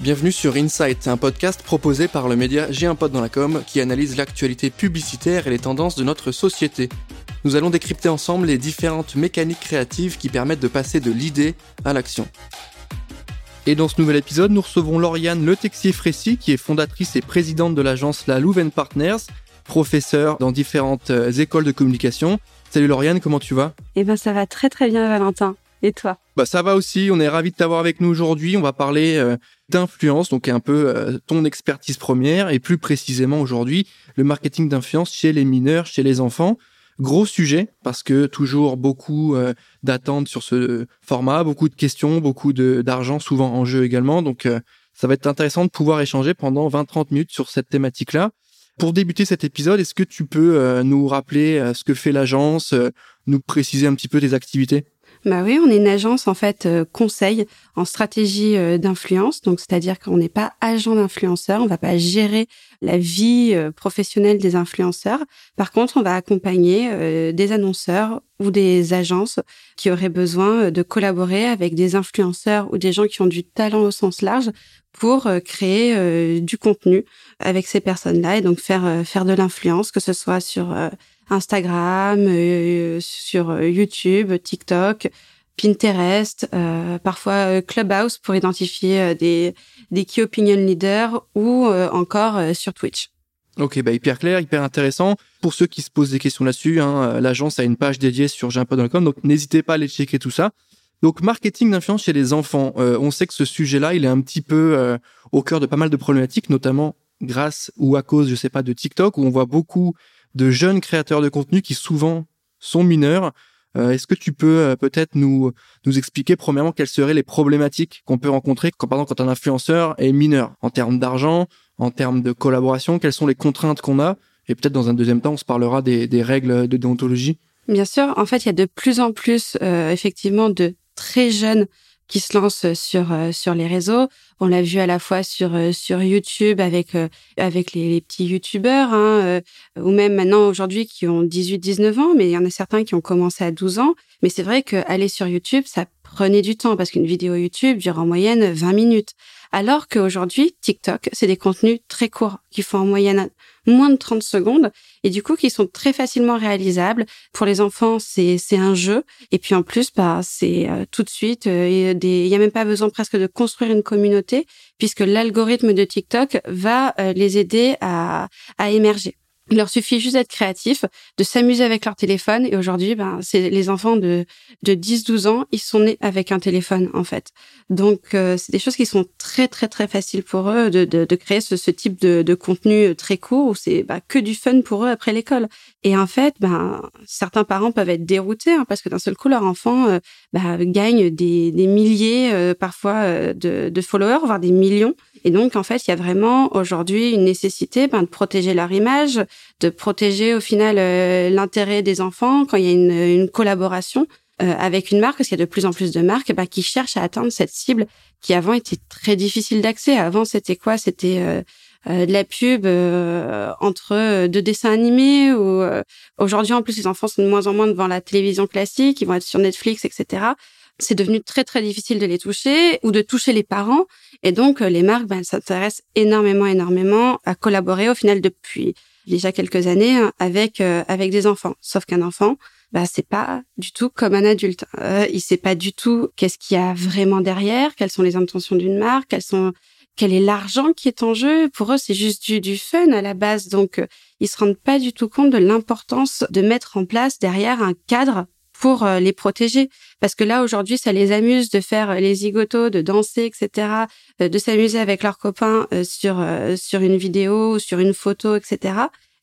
Bienvenue sur Insight, un podcast proposé par le média J'ai un pote dans la com qui analyse l'actualité publicitaire et les tendances de notre société. Nous allons décrypter ensemble les différentes mécaniques créatives qui permettent de passer de l'idée à l'action. Et dans ce nouvel épisode, nous recevons Lauriane Le Texier-Frécy, qui est fondatrice et présidente de l'agence La Louvain Partners, professeure dans différentes euh, écoles de communication. Salut Lauriane, comment tu vas? Eh ben ça va très très bien Valentin. Et toi Bah ça va aussi, on est ravi de t'avoir avec nous aujourd'hui. On va parler euh, d'influence, donc un peu euh, ton expertise première et plus précisément aujourd'hui le marketing d'influence chez les mineurs, chez les enfants. Gros sujet parce que toujours beaucoup euh, d'attentes sur ce format, beaucoup de questions, beaucoup d'argent souvent en jeu également. Donc ça va être intéressant de pouvoir échanger pendant 20-30 minutes sur cette thématique-là. Pour débuter cet épisode, est-ce que tu peux nous rappeler ce que fait l'agence, nous préciser un petit peu tes activités? Bah oui, on est une agence en fait euh, conseil en stratégie euh, d'influence, donc c'est-à-dire qu'on n'est pas agent d'influenceur, on va pas gérer la vie euh, professionnelle des influenceurs. Par contre, on va accompagner des annonceurs ou des agences qui auraient besoin de collaborer avec des influenceurs ou des gens qui ont du talent au sens large pour créer du contenu avec ces personnes-là et donc faire faire de l'influence, que ce soit sur Instagram, euh, sur euh, YouTube, TikTok, Pinterest, euh, parfois Clubhouse pour identifier des, des key opinion leaders ou encore sur Twitch. Ok, bah hyper clair, hyper intéressant. Pour ceux qui se posent des questions là-dessus, hein, l'agence a une page dédiée sur jimpod.com, donc n'hésitez pas à aller checker tout ça. Donc marketing d'influence chez les enfants, on sait que ce sujet-là, il est un petit peu au cœur de pas mal de problématiques, notamment grâce ou à cause, je sais pas, de TikTok, où on voit beaucoup de jeunes créateurs de contenu qui souvent sont mineurs. Euh, est-ce que tu peux euh, peut-être nous nous expliquer premièrement quelles seraient les problématiques qu'on peut rencontrer quand quand un influenceur est mineur? En termes d'argent, en termes de collaboration, quelles sont les contraintes qu'on a? Et peut-être dans un deuxième temps on se parlera des, règles de déontologie. Bien sûr, en fait il y a de plus en plus euh, effectivement de très jeunes qui se lancent sur sur les réseaux. On l'a vu à la fois sur sur YouTube avec avec les, petits YouTubeurs, hein, ou même maintenant aujourd'hui qui ont 18-19 ans, mais il y en a certains qui ont commencé à 12 ans. Mais c'est vrai qu'aller sur YouTube, ça prenait du temps parce qu'une vidéo YouTube dure en moyenne 20 minutes. Alors qu'aujourd'hui, TikTok, c'est des contenus très courts qui font en moyenne moins de 30 secondes et du coup qui sont très facilement réalisables. Pour les enfants, c'est un jeu et puis en plus bah c'est tout de suite il y a même pas besoin presque de construire une communauté puisque l'algorithme de TikTok va euh, les aider à, à émerger. Il leur suffit juste d'être créatifs, de s'amuser avec leur téléphone. Et aujourd'hui, ben, c'est les enfants de, de 10-12 ans, ils sont nés avec un téléphone, en fait. Donc, euh, c'est des choses qui sont très, très, très faciles pour eux de, de, de créer ce, ce type de, de, contenu très court où c'est bah, que du fun pour eux après l'école. Et en fait, ben, certains parents peuvent être déroutés hein, parce que d'un seul coup, leur enfant euh, bah, gagne des, des milliers, euh, parfois, de, de followers, voire des millions. Et donc, en fait, il y a vraiment aujourd'hui une nécessité ben, de protéger leur image, de protéger au final euh, l'intérêt des enfants quand il y a une, une collaboration euh, avec une marque, parce qu'il y a de plus en plus de marques ben, qui cherchent à atteindre cette cible qui avant était très difficile d'accès. Avant, c'était quoi? C'était euh, de la pub entre deux dessins animés ou aujourd'hui en plus les enfants sont de moins en moins devant la télévision classique, ils vont être sur Netflix, etc c'est devenu très très difficile de les toucher ou de toucher les parents. Et donc les marques ben, s'intéressent énormément énormément à collaborer au final depuis déjà quelques années hein, avec euh, avec des enfants. Sauf qu'un enfant, bah c'est pas du tout comme un adulte. Euh, il sait pas du tout qu'est-ce qu'il y a vraiment derrière, quelles sont les intentions d'une marque, quelles sont quel est l'argent qui est en jeu. Pour eux, c'est juste du, du fun à la base. Donc, euh, ils se rendent pas du tout compte de l'importance de mettre en place derrière un cadre pour euh, les protéger. Parce que là, aujourd'hui, ça les amuse de faire les zigotos, de danser, etc., euh, de s'amuser avec leurs copains euh, sur, sur une vidéo ou sur une photo, etc.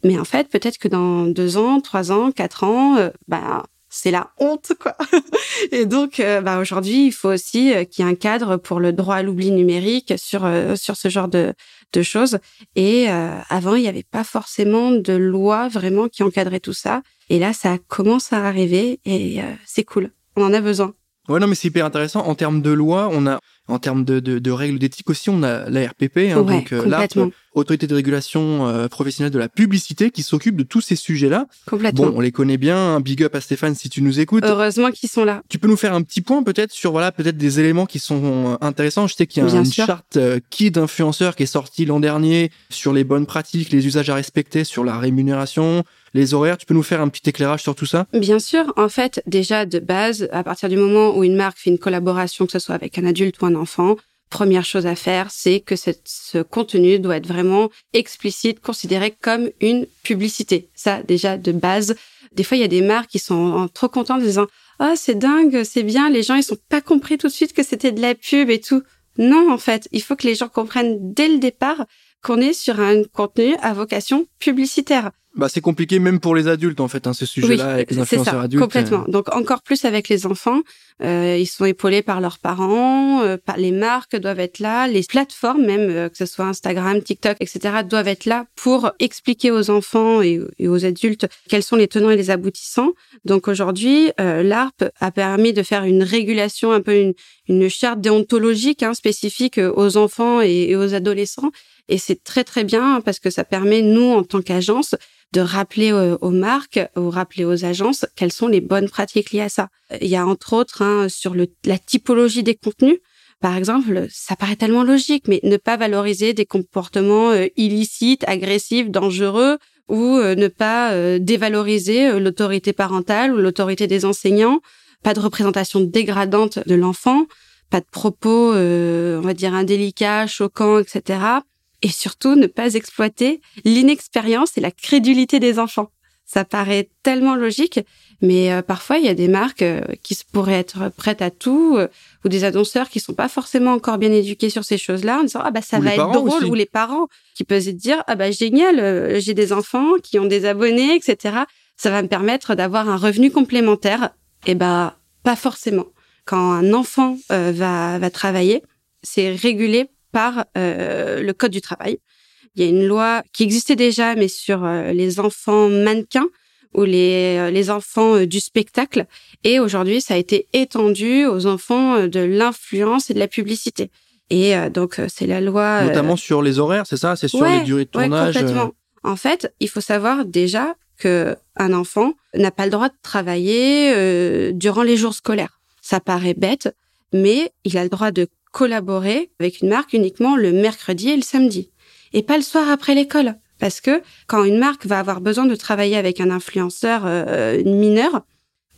Mais en fait, peut-être que dans deux ans, trois ans, quatre ans, bah, c'est la honte, quoi. Et donc, bah, aujourd'hui, il faut aussi qu'il y ait un cadre pour le droit à l'oubli numérique sur, sur ce genre de, de choses. Et avant, il n'y avait pas forcément de loi vraiment qui encadrait tout ça. Et là, ça commence à arriver et euh, c'est cool. On en a besoin. Ouais, non, mais c'est hyper intéressant. En termes de loi, on a, en termes de, de, de règles d'éthique aussi, on a la RPP, hein, Ouais, donc euh, l'ARP. Autorité de régulation euh, professionnelle de la publicité, qui s'occupe de tous ces sujets-là. Complètement. Bon, on les connaît bien. Big up à Stéphane si tu nous écoutes. Heureusement qu'ils sont là. Tu peux nous faire un petit point peut-être sur voilà peut-être des éléments qui sont euh, intéressants. Je sais qu'il y a Bien une sûr. charte euh, Kid influenceur qui est sortie l'an dernier sur les bonnes pratiques, les usages à respecter, sur la rémunération, les horaires. Tu peux nous faire un petit éclairage sur tout ça? Bien sûr, en fait, déjà de base, à partir du moment où une marque fait une collaboration, que ce soit avec un adulte ou un enfant, première chose à faire, c'est que ce contenu doit être vraiment explicite, considéré comme une publicité. Ça, déjà de base. Des fois, il y a des marques qui sont trop contentes en disant "Ah, c'est dingue, c'est bien, les gens ils sont pas compris tout de suite que c'était de la pub et tout." Non, en fait, il faut que les gens comprennent dès le départ qu'on est sur un contenu à vocation publicitaire. Bah c'est compliqué même pour les adultes en fait, hein, ce sujet-là avec les influenceurs ça, adultes. complètement. Donc encore plus avec les enfants, euh, ils sont épaulés par leurs parents, euh, par les marques doivent être là, les plateformes même, euh, que ce soit Instagram, TikTok, etc., doivent être là pour expliquer aux enfants et, et aux adultes quels sont les tenants et les aboutissants. Donc aujourd'hui, euh, l'ARP a permis de faire une régulation, un peu une, une charte déontologique hein, spécifique aux enfants et, et aux adolescents. Et c'est très très bien parce que ça permet, nous, en tant qu'agence, de rappeler aux, aux marques ou rappeler aux agences quelles sont les bonnes pratiques liées à ça. Il y a entre autres hein, sur le, la typologie des contenus. Par exemple, ça paraît tellement logique, mais ne pas valoriser des comportements euh, illicites, agressifs, dangereux, ou euh, ne pas euh, dévaloriser euh, l'autorité parentale ou l'autorité des enseignants, pas de représentation dégradante de l'enfant, pas de propos, euh, on va dire, indélicats, choquants, etc. Et surtout, ne pas exploiter l'inexpérience et la crédulité des enfants. Ça paraît tellement logique, mais euh, parfois il y a des marques euh, qui se pourraient être prêtes à tout, euh, ou des annonceurs qui sont pas forcément encore bien éduqués sur ces choses-là, en disant ah bah ça Ou va être drôle, aussi. ou les parents qui peuvent se dire ah bah génial, euh, j'ai des enfants qui ont des abonnés, etc. Ça va me permettre d'avoir un revenu complémentaire. Et ben pas forcément. Quand un enfant euh, va va travailler, c'est régulé par euh, le code du travail. Il y a une loi qui existait déjà, mais sur euh, les enfants mannequins ou les, euh, les enfants du spectacle. Et aujourd'hui, ça a été étendu aux enfants de l'influence et de la publicité. Et donc, c'est la loi... Notamment sur les horaires, c'est ça? C'est sur ouais, les durées de tournage. complètement. En fait, il faut savoir déjà que un enfant n'a pas le droit de travailler euh, durant les jours scolaires. Ça paraît bête, mais il a le droit de collaborer avec une marque uniquement le mercredi et le samedi, et pas le soir après l'école. Parce que quand une marque va avoir besoin de travailler avec un influenceur euh, mineur,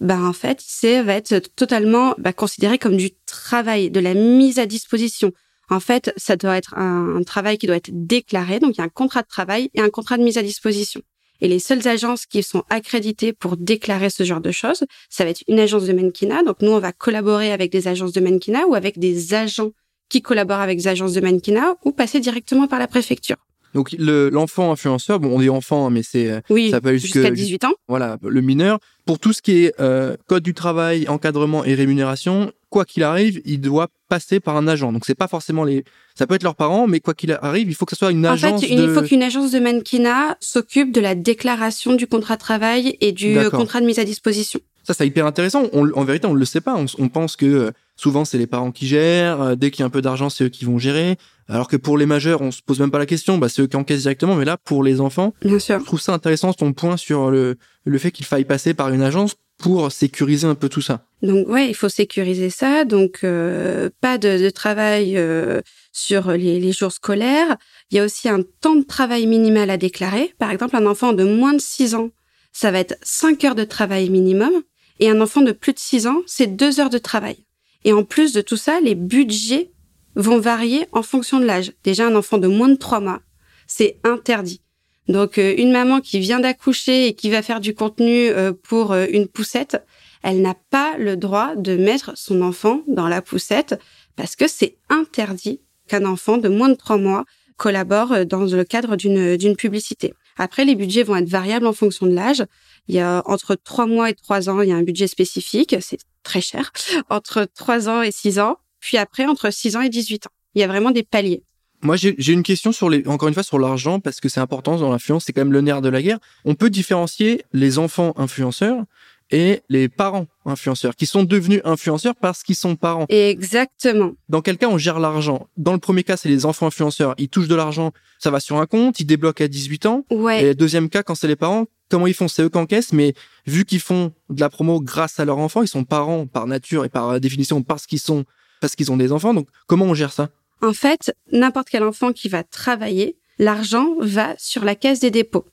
ben en fait, c'est va être totalement bah, considéré comme du travail, de la mise à disposition. En fait, ça doit être un, un travail qui doit être déclaré. Donc, il y a un contrat de travail et un contrat de mise à disposition. Et les seules agences qui sont accréditées pour déclarer ce genre de choses, ça va être une agence de mannequinat. Donc, nous, on va collaborer avec des agences de mannequinat ou avec des agents qui collaborent avec des agences de mannequinat ou passer directement par la préfecture. Donc le- l'enfant influenceur, bon on dit enfant, hein, mais c'est euh, Oui, Ça peut jusqu'à 18 ans. voilà le mineur. Pour tout ce qui est euh, code du travail, encadrement et rémunération, quoi qu'il arrive, il doit passer par un agent. Donc c'est pas forcément les, ça peut être leurs parents, mais quoi qu'il arrive, il faut que ce soit une En agence fait, de. il faut qu'une agence de mannequinat s'occupe de la déclaration du contrat de travail et du contrat de mise à disposition. Ça, c'est hyper intéressant. On- en vérité, on le sait pas. On, on pense que euh, souvent c'est les parents qui gèrent. euh, dès qu'il y a un peu d'argent, c'est eux qui vont gérer. Alors que pour les majeurs, on se pose même pas la question. Bah, c'est eux qui encaissent directement. Mais là, pour les enfants, Bien sûr. je trouve ça intéressant ton point sur le, le fait qu'il faille passer par une agence pour sécuriser un peu tout ça. Donc ouais, il faut sécuriser ça. Donc euh, pas de, de travail euh, sur les, les jours scolaires. Il y a aussi un temps de travail minimal à déclarer. Par exemple, un enfant de moins de 6 ans, ça va être 5 heures de travail minimum. Et un enfant de plus de 6 ans, c'est 2 heures de travail. Et en plus de tout ça, les budgets vont varier en fonction de l'âge. Déjà, un enfant de moins de 3 mois, c'est interdit. Donc, euh, une maman qui vient d'accoucher et qui va faire du contenu euh, pour euh, une poussette, elle n'a pas le droit de mettre son enfant dans la poussette parce que c'est interdit qu'un enfant de moins de trois mois collabore dans le cadre d'une d'une publicité. Après, les budgets vont être variables en fonction de l'âge. Il y a entre trois mois et trois ans, il y a un budget spécifique, c'est très cher. Entre trois ans et six ans, puis après entre six ans et 18 ans. Il y a vraiment des paliers. Moi, j'ai une question sur les, encore une fois, sur l'argent, parce que c'est important dans l'influence, c'est quand même le nerf de la guerre. On peut différencier les enfants influenceurs et les parents influenceurs qui sont devenus influenceurs parce qu'ils sont parents. Exactement. Dans quel cas on gère l'argent? Dans le premier cas, c'est les enfants influenceurs. Ils touchent de l'argent, ça va sur un compte, ils débloquent à 18 ans. Ouais. Et deuxième cas, quand c'est les parents, comment ils font C'est eux qui encaissent, mais vu qu'ils font de la promo grâce à leurs enfants, ils sont parents par nature et par définition parce qu'ils sont parce qu'ils ont des enfants. Donc comment on gère ça? En fait, n'importe quel enfant qui va travailler, l'argent va sur la caisse des dépôts.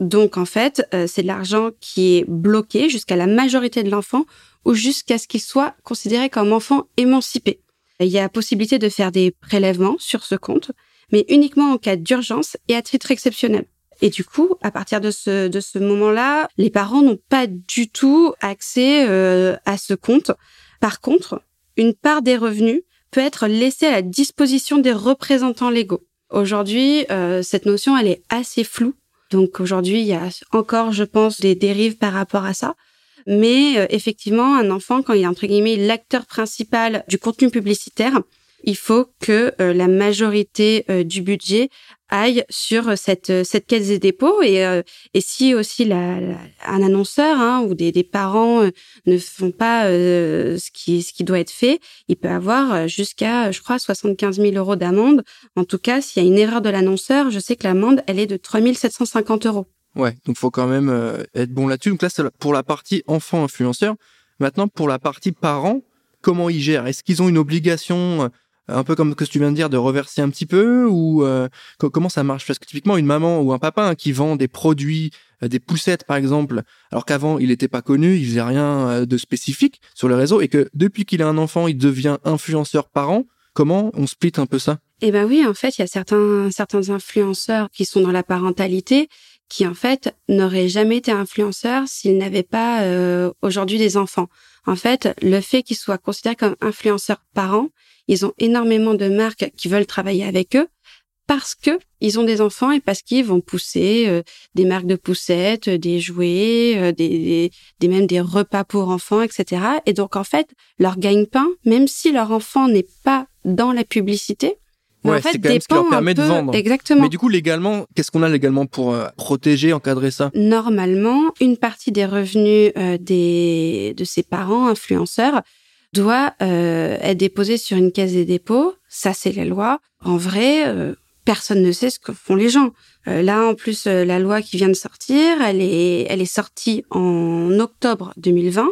Donc en fait, euh, c'est de l'argent qui est bloqué jusqu'à la majorité de l'enfant ou jusqu'à ce qu'il soit considéré comme enfant émancipé. Il y a possibilité de faire des prélèvements sur ce compte, mais uniquement en cas d'urgence et à titre exceptionnel. Et du coup, à partir de ce, de ce moment-là, les parents n'ont pas du tout accès euh, à ce compte. Par contre, une part des revenus peut être laissée à la disposition des représentants légaux. Aujourd'hui, euh, cette notion, elle est assez floue donc aujourd'hui, il y a encore, je pense, des dérives par rapport à ça. Mais euh, effectivement, un enfant, quand il est entre guillemets l'acteur principal du contenu publicitaire, il faut que euh, la majorité euh, du budget aille sur cette cette caisse des dépôts et et si aussi la, un annonceur hein, ou des, des parents ne font pas ce qui ce qui doit être fait, il peut avoir jusqu'à je crois 75 000 euros d'amende. En tout cas, s'il y a une erreur de l'annonceur, je sais que l'amende elle est de 3 750 euros. Ouais, donc faut quand même être bon là-dessus. Donc là, c'est pour la partie enfant influenceur. Maintenant, pour la partie parents, comment ils gèrent? Est-ce qu'ils ont une obligation un peu comme ce que tu viens de dire, de reverser un petit peu ou euh, comment ça marche? Parce que typiquement une maman ou un papa hein, qui vend des produits, euh, des poussettes par exemple, alors qu'avant il n'était pas connu, il faisait rien euh, de spécifique sur le réseau et que depuis qu'il a un enfant, il devient influenceur parent. Comment on split un peu ça? Eh ben oui, en fait, il y a certains certains influenceurs qui sont dans la parentalité qui en fait n'auraient jamais été influenceurs s'ils n'avaient pas aujourd'hui des enfants. En fait, le fait qu'ils soient considérés comme influenceurs parents, ils ont énormément de marques qui veulent travailler avec eux parce que ils ont des enfants et parce qu'ils vont pousser euh, des marques de poussettes, des jouets, euh, des, des, même des repas pour enfants, etc. Et donc en fait, leur gagne-pain, même si leur enfant n'est pas dans la publicité, Ouais, en fait, c'est ce qui leur permet de vendre. Exactement. Mais du coup, légalement, qu'est-ce qu'on a légalement pour euh, protéger, encadrer ça? Normalement, une partie des revenus des de ses parents influenceurs doit euh, être déposé sur une caisse des dépôts. Ça, c'est la loi. En vrai, euh, personne ne sait ce que font les gens. Euh, là, en plus, la loi qui vient de sortir, elle est, elle est sortie en octobre 2020,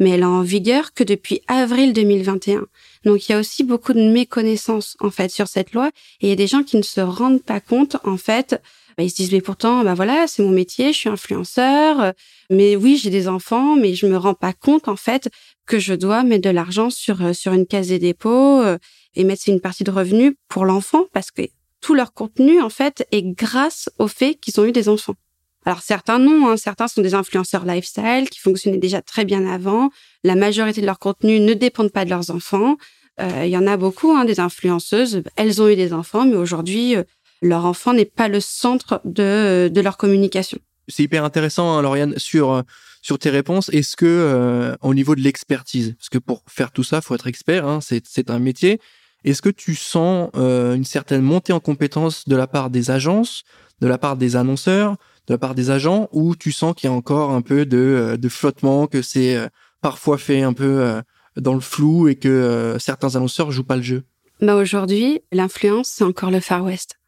mais elle est en vigueur que depuis avril 2021. Donc, il y a aussi beaucoup de méconnaissances en fait sur cette loi, et il y a des gens qui ne se rendent pas compte en fait. Bah, ils se disent mais pourtant bah voilà c'est mon métier je suis influenceur. Mais oui j'ai des enfants mais je me rends pas compte en fait que je dois mettre de l'argent sur euh, sur une case des dépôts euh, et mettre une partie de revenus pour l'enfant parce que tout leur contenu en fait est grâce au fait qu'ils ont eu des enfants. Alors certains non, hein. certains sont des influenceurs lifestyle qui fonctionnaient déjà très bien avant. La majorité de leur contenu ne dépendent pas de leurs enfants. Euh, il y en a beaucoup, hein, des influenceuses. Elles ont eu des enfants, mais aujourd'hui leur enfant n'est pas le centre de de leur communication. C'est hyper intéressant, hein, Lauriane, sur sur tes réponses. Est-ce que euh, au niveau de l'expertise, parce que pour faire tout ça, faut être expert, hein, c'est un métier. Est-ce que tu sens euh, une certaine montée en compétence de la part des agences, de la part des annonceurs, de la part des agents, ou tu sens qu'il y a encore un peu de, euh, de flottement, que c'est parfois fait un peu dans le flou et que certains annonceurs jouent pas le jeu? Bah Aujourd'hui, l'influence, c'est encore le Far West.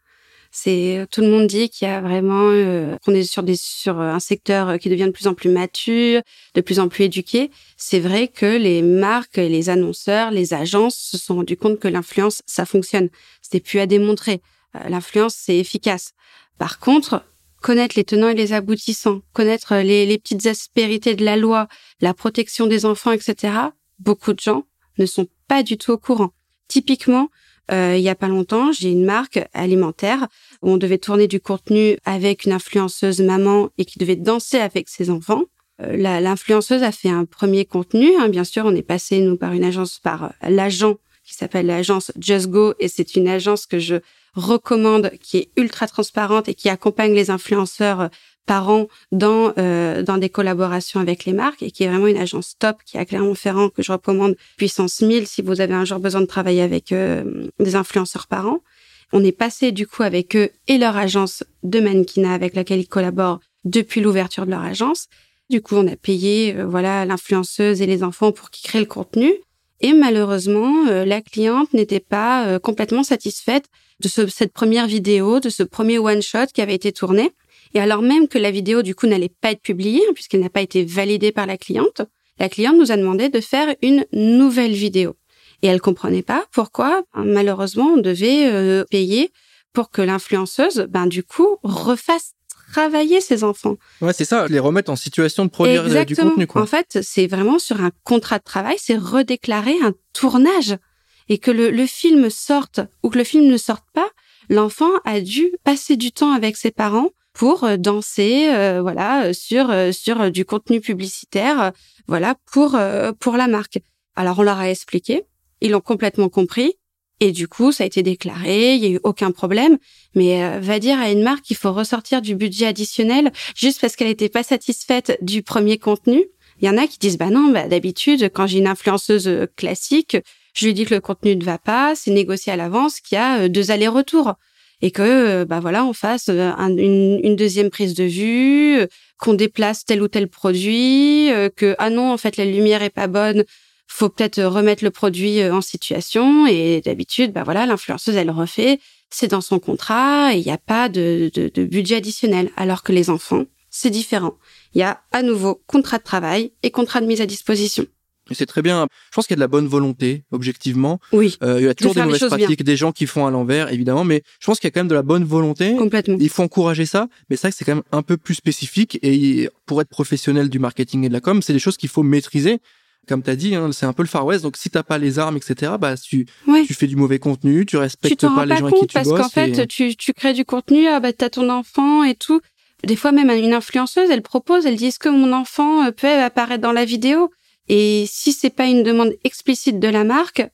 C'est tout le monde dit qu'il y a vraiment euh, qu'on est sur des sur un secteur qui devient de plus en plus mature, de plus en plus éduqué. C'est vrai que les marques, les annonceurs, les agences se sont rendus compte que l'influence ça fonctionne. C'était plus à démontrer. Euh, l'influence c'est efficace. Par contre, connaître les tenants et les aboutissants, connaître les, les petites aspérités de la loi, la protection des enfants, etc. Beaucoup de gens ne sont pas du tout au courant. Typiquement, euh, il y a pas longtemps, j'ai une marque alimentaire où on devait tourner du contenu avec une influenceuse maman et qui devait danser avec ses enfants. Euh, l'influenceuse a fait un premier contenu. Hein, bien sûr, on est passé nous par une agence, par euh, l'agent qui s'appelle l'agence Just Go et c'est une agence que je recommande, qui est ultra transparente et qui accompagne les influenceurs par an dans euh, dans des collaborations avec les marques et qui est vraiment une agence top qui a Clermont-Ferrand que je recommande puissance 1000 si vous avez un jour besoin de travailler avec euh, des influenceurs par an. On est passé du coup avec eux et leur agence de mannequinat avec laquelle ils collaborent depuis l'ouverture de leur agence Du coup, on a payé euh, voilà l'influenceuse et les enfants pour qu'ils créent le contenu. Et malheureusement, euh, la cliente n'était pas euh, complètement satisfaite de cette première vidéo, de ce premier one-shot qui avait été tourné. Et alors même que la vidéo, du coup, n'allait pas être publiée, hein, puisqu'elle n'a pas été validée par la cliente, la cliente nous a demandé de faire une nouvelle vidéo. Et elle comprenait pas pourquoi, ben, malheureusement, on devait payer pour que l'influenceuse, ben, du coup, refasse travailler ses enfants. Ouais, c'est ça, les remettre en situation de produire euh, du contenu. Quoi. En fait, c'est vraiment sur un contrat de travail, c'est redéclarer un tournage. Et que le, le, film sorte ou que le film ne sorte pas, l'enfant a dû passer du temps avec ses parents pour euh, danser, euh, voilà, sur sur du contenu publicitaire, voilà, pour pour la marque. Alors on leur a expliqué, ils l'ont complètement compris. Et du coup, ça a été déclaré, il y a eu aucun problème. Mais euh, va dire à une marque qu'il faut ressortir du budget additionnel juste parce qu'elle n'était pas satisfaite du premier contenu. Il y en a qui disent bah non, bah d'habitude quand j'ai une influenceuse euh, classique, je lui dis que le contenu ne va pas, c'est négocié à l'avance, qu'il y a euh, deux allers-retours et que bah voilà on fasse une, une, deuxième prise de vue, qu'on déplace tel ou tel produit, que ah non en fait la lumière est pas bonne, faut peut-être remettre le produit euh, en situation et d'habitude, bah voilà, l'influenceuse elle refait, c'est dans son contrat il n'y a pas de, budget additionnel. Alors que les enfants, c'est différent. Il y a à nouveau contrat de travail et contrat de mise à disposition. C'est très bien. Je pense qu'il y a de la bonne volonté, objectivement. Oui. Euh, il y a toujours des mauvaises pratiques, des gens qui font à l'envers, évidemment, mais je pense qu'il y a quand même de la bonne volonté. Complètement. Il faut encourager ça, mais c'est vrai que c'est quand même un peu plus spécifique et pour être professionnel du marketing et de la com, c'est des choses qu'il faut maîtriser comme tu as dit, hein, c'est un peu le Far West. Donc, si t'as pas les armes, etc., bah, tu, tu fais du mauvais contenu, tu respectes pas les gens avec qui tu parce qu'en fait, tu, tu crées du contenu, ah, bah, t'as ton enfant et tout. Des fois, même une influenceuse, elle propose, elle dit, est-ce que mon enfant euh, peut apparaître dans la vidéo? Et si c'est pas une demande explicite de la marque,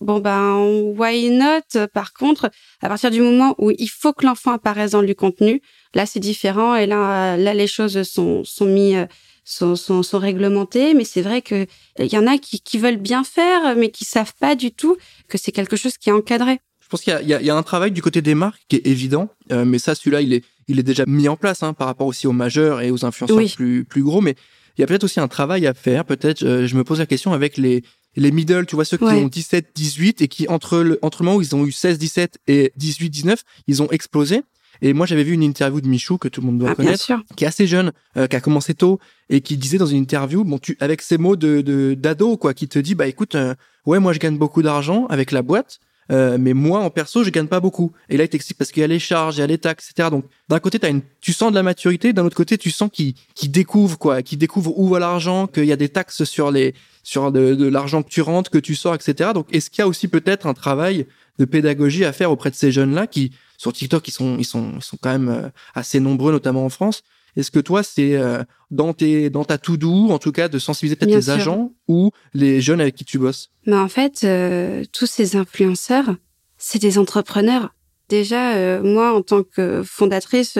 bon ben why not? Par contre, à partir du moment où il faut que l'enfant apparaisse dans le contenu, là c'est différent et là là les choses sont sont mis euh, sont, sont, sont réglementés, mais c'est vrai que il y en a qui, qui veulent bien faire, mais qui savent pas du tout que c'est quelque chose qui est encadré. Je pense qu'il y, y, y a, un travail du côté des marques qui est évident, euh, mais ça, celui-là, il est, il est déjà mis en place hein, par rapport aussi aux majeurs et aux influenceurs plus, plus gros. Mais il y a peut-être aussi un travail à faire. Peut-être, euh, je me pose la question avec les, les middle, tu vois, ceux qui ont 17, 18 et qui, entre le, entre le moment où ils ont eu 16, 17 et 18, 19, ils ont explosé. Et moi, j'avais vu une interview de Michou que tout le monde doit ah, connaître, qui est assez jeune, euh, qui a commencé tôt et qui disait dans une interview, bon, tu avec ces mots de d'ado quoi, qui te dit bah écoute, euh, ouais, moi je gagne beaucoup d'argent avec la boîte. Euh, mais moi en perso je gagne pas beaucoup et là il t'explique parce qu'il y a les charges il y a les taxes etc donc d'un côté une tu sens de la maturité d'un autre côté tu sens qu'il qu'il découvre quoi qu'il découvre où va l'argent qu'il y a des taxes sur les sur de, de l'argent que tu rentres que tu sors etc donc est-ce qu'il y a aussi peut-être un travail de pédagogie à faire auprès de ces jeunes là qui sur TikTok, ils sont, ils sont, ils sont quand même euh, assez nombreux, notamment en France. Est-ce que toi, c'est euh, dans tes, dans ta tout doux, en tout cas, de sensibiliser peut-être les agents ou les jeunes avec qui tu bosses? Mais en fait, euh, tous ces influenceurs, c'est des entrepreneurs. Déjà, moi, en tant que fondatrice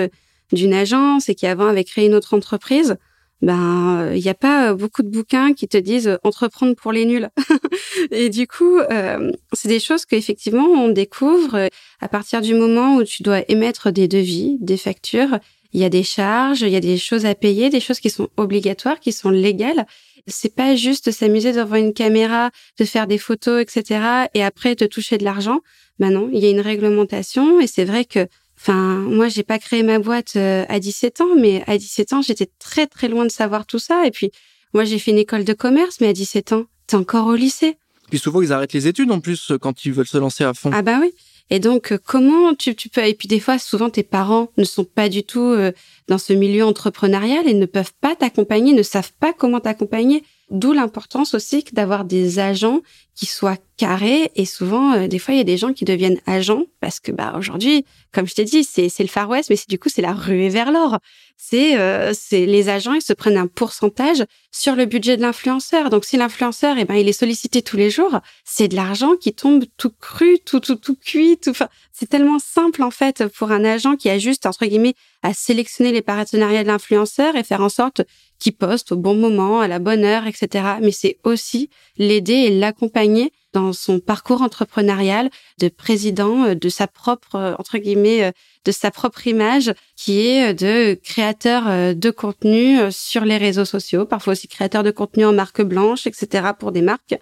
d'une agence et qui avant avait créé une autre entreprise, ben il n'y a pas beaucoup de bouquins qui te disent entreprendre pour les nuls. et du coup, euh, c'est des choses qu'effectivement on découvre à partir du moment où tu dois émettre des devis, des factures. Il y a des charges, il y a des choses à payer, des choses qui sont obligatoires, qui sont légales. C'est pas juste s'amuser devant une caméra, de faire des photos, etc. et après te toucher de l'argent. Ben non, il y a une réglementation et c'est vrai que Enfin, moi, j'ai pas créé ma boîte euh, à 17 ans, mais à 17 ans, j'étais très très loin de savoir tout ça. Et puis, moi, j'ai fait une école de commerce, mais à 17 ans, t'es encore au lycée. Puis souvent, ils arrêtent les études en plus quand ils veulent se lancer à fond. Ah bah oui. Et donc, euh, comment tu, tu peux... Et puis des fois, souvent, tes parents ne sont pas du tout euh, dans ce milieu entrepreneurial et ne peuvent pas t'accompagner, ne savent pas comment t'accompagner. D'où l'importance aussi d'avoir des agents qui soient carrés. Et souvent, euh, des fois, il y a des gens qui deviennent agents parce que, bah, aujourd'hui, comme je t'ai dit, c'est le Far West, mais c'est du coup, c'est la ruée vers l'or. C'est euh, c'est les agents, ils se prennent un pourcentage sur le budget de l'influenceur. Donc, si l'influenceur, eh ben, il est sollicité tous les jours, c'est de l'argent qui tombe tout cru, tout tout tout cuit. Tout. C'est tellement simple en fait pour un agent qui a juste entre guillemets à sélectionner les partenariats de l'influenceur et faire en sorte qu'il poste au bon moment, à la bonne heure, etc. Mais c'est aussi l'aider et l'accompagner dans son parcours entrepreneurial de président de sa propre entre guillemets de sa propre image qui est de créateur de contenu sur les réseaux sociaux, parfois aussi créateur de contenu en marque blanche, etc. pour des marques.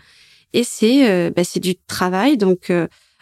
Et c'est bah, c'est du travail donc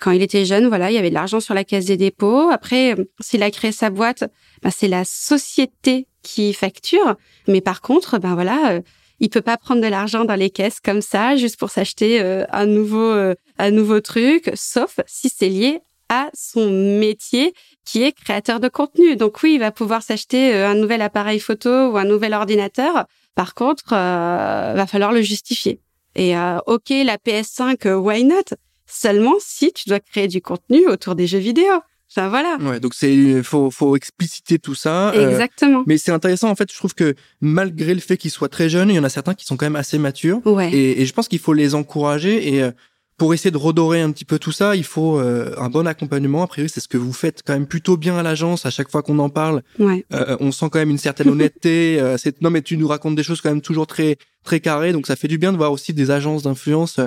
quand il était jeune, voilà, il y avait de l'argent sur la caisse des dépôts. Après, s'il a créé sa boîte, ben, c'est la société qui facture. Mais par contre, ben voilà, euh, il peut pas prendre de l'argent dans les caisses comme ça juste pour s'acheter euh, un nouveau euh, un nouveau truc, sauf si c'est lié à son métier qui est créateur de contenu. Donc oui, il va pouvoir s'acheter un nouvel appareil photo ou un nouvel ordinateur. Par contre, va falloir le justifier. Et ok, la PS5, why not? Seulement si tu dois créer du contenu autour des jeux vidéo. Enfin voilà. Ouais, donc c'est faut faut expliciter tout ça. Euh, Exactement. mais c'est intéressant en fait. Je trouve que malgré le fait qu'ils soient très jeunes, il y en a certains qui sont quand même assez matures. Ouais. Et, et je pense qu'il faut les encourager et euh, pour essayer de redorer un petit peu tout ça, il faut euh, un bon accompagnement. A priori, c'est ce que vous faites quand même plutôt bien à l'agence. À chaque fois qu'on en parle, ouais. on sent quand même une certaine honnêteté. c'est non mais tu nous racontes des choses quand même toujours très très carrées. Donc ça fait du bien de voir aussi des agences d'influence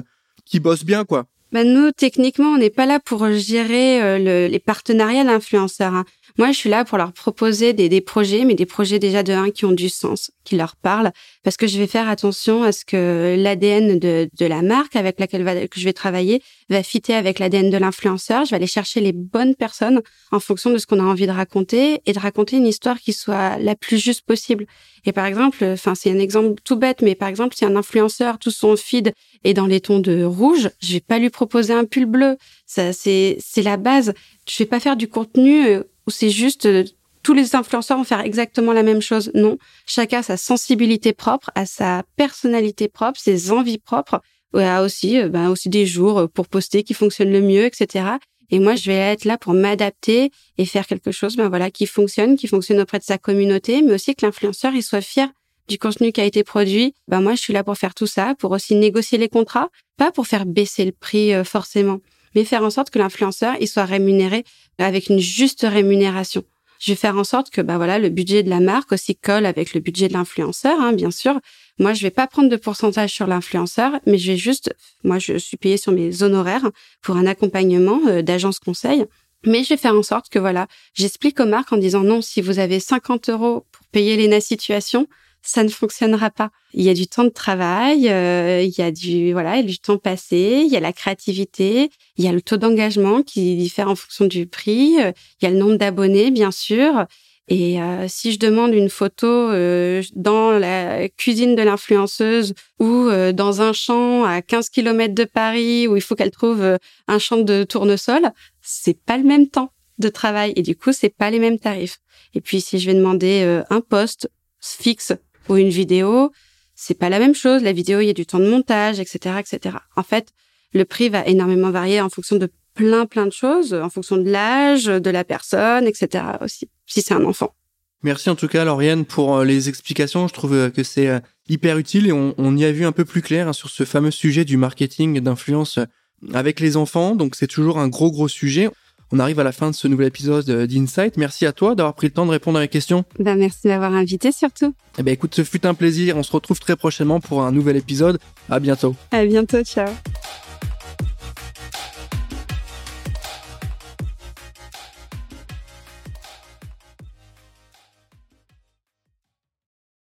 qui bossent bien quoi. Ben nous, techniquement, on n'est pas là pour gérer euh, le, les partenariats d'influenceurs. Hein. Moi, je suis là pour leur proposer des, projets, mais des projets déjà de un qui ont du sens, qui leur parlent, parce que je vais faire attention à ce que l'ADN de, de, la marque avec laquelle que je vais travailler va fitter avec l'ADN de l'influenceur. Je vais aller chercher les bonnes personnes en fonction de ce qu'on a envie de raconter et de raconter une histoire qui soit la plus juste possible. Et par exemple, enfin c'est un exemple tout bête, mais par exemple si un influenceur tout son feed est dans les tons de rouge, je vais pas lui proposer un pull bleu. Ça c'est c'est la base. Je vais pas faire du contenu euh, où c'est juste euh, tous les influenceurs vont faire exactement la même chose. Non, chacun a sa sensibilité propre, a sa personnalité propre, ses envies propres, a aussi euh, ben aussi des jours pour poster qui fonctionnent le mieux, etc. Et moi, je vais être là pour m'adapter et faire quelque chose, ben voilà, qui fonctionne, qui fonctionne auprès de sa communauté, mais aussi que l'influenceur, il soit fier du contenu qui a été produit. Ben moi, je suis là pour faire tout ça, pour aussi négocier les contrats, pas pour faire baisser le prix euh, forcément, mais faire en sorte que l'influenceur, il soit rémunéré avec une juste rémunération. Je vais faire en sorte que, ben voilà, le budget de la marque aussi colle avec le budget de l'influenceur, hein, bien sûr. Moi, je vais pas prendre de pourcentage sur l'influenceur, mais je vais juste, moi, je suis payée sur mes honoraires pour un accompagnement euh, d'agence conseil. Mais je vais faire en sorte que voilà, j'explique aux marques en disant non, si vous avez 50 euros pour payer l'ENA situation, ça ne fonctionnera pas. Il y a du temps de travail, euh, il y a du voilà, du temps passé, il y a la créativité, il y a le taux d'engagement qui diffère en fonction du prix, euh, il y a le nombre d'abonnés bien sûr, et euh, si je demande une photo euh, dans la cuisine de l'influenceuse ou euh, dans un champ à 15 km de Paris où il faut qu'elle trouve un champ de tournesol, c'est pas le même temps de travail et du coup c'est pas les mêmes tarifs. Et puis si je vais demander un poste fixe ou une vidéo, c'est pas la même chose. La vidéo, il y a du temps de montage, etc., etc. En fait, le prix va énormément varier en fonction de plein plein de choses en fonction de l'âge de la personne, etc. aussi, si c'est un enfant. Merci en tout cas Lauriane pour euh, les explications. Je trouve euh, que c'est euh, hyper utile et on, y a vu un peu plus clair hein, sur ce fameux sujet du marketing d'influence avec les enfants. Donc c'est toujours un gros gros sujet. On arrive à la fin de ce nouvel épisode d'Insight. Merci à toi d'avoir pris le temps de répondre à la question. Ben, merci d'avoir invité surtout. Eh ben écoute, ce fut un plaisir. On se retrouve très prochainement pour un nouvel épisode. À bientôt. À bientôt. Ciao.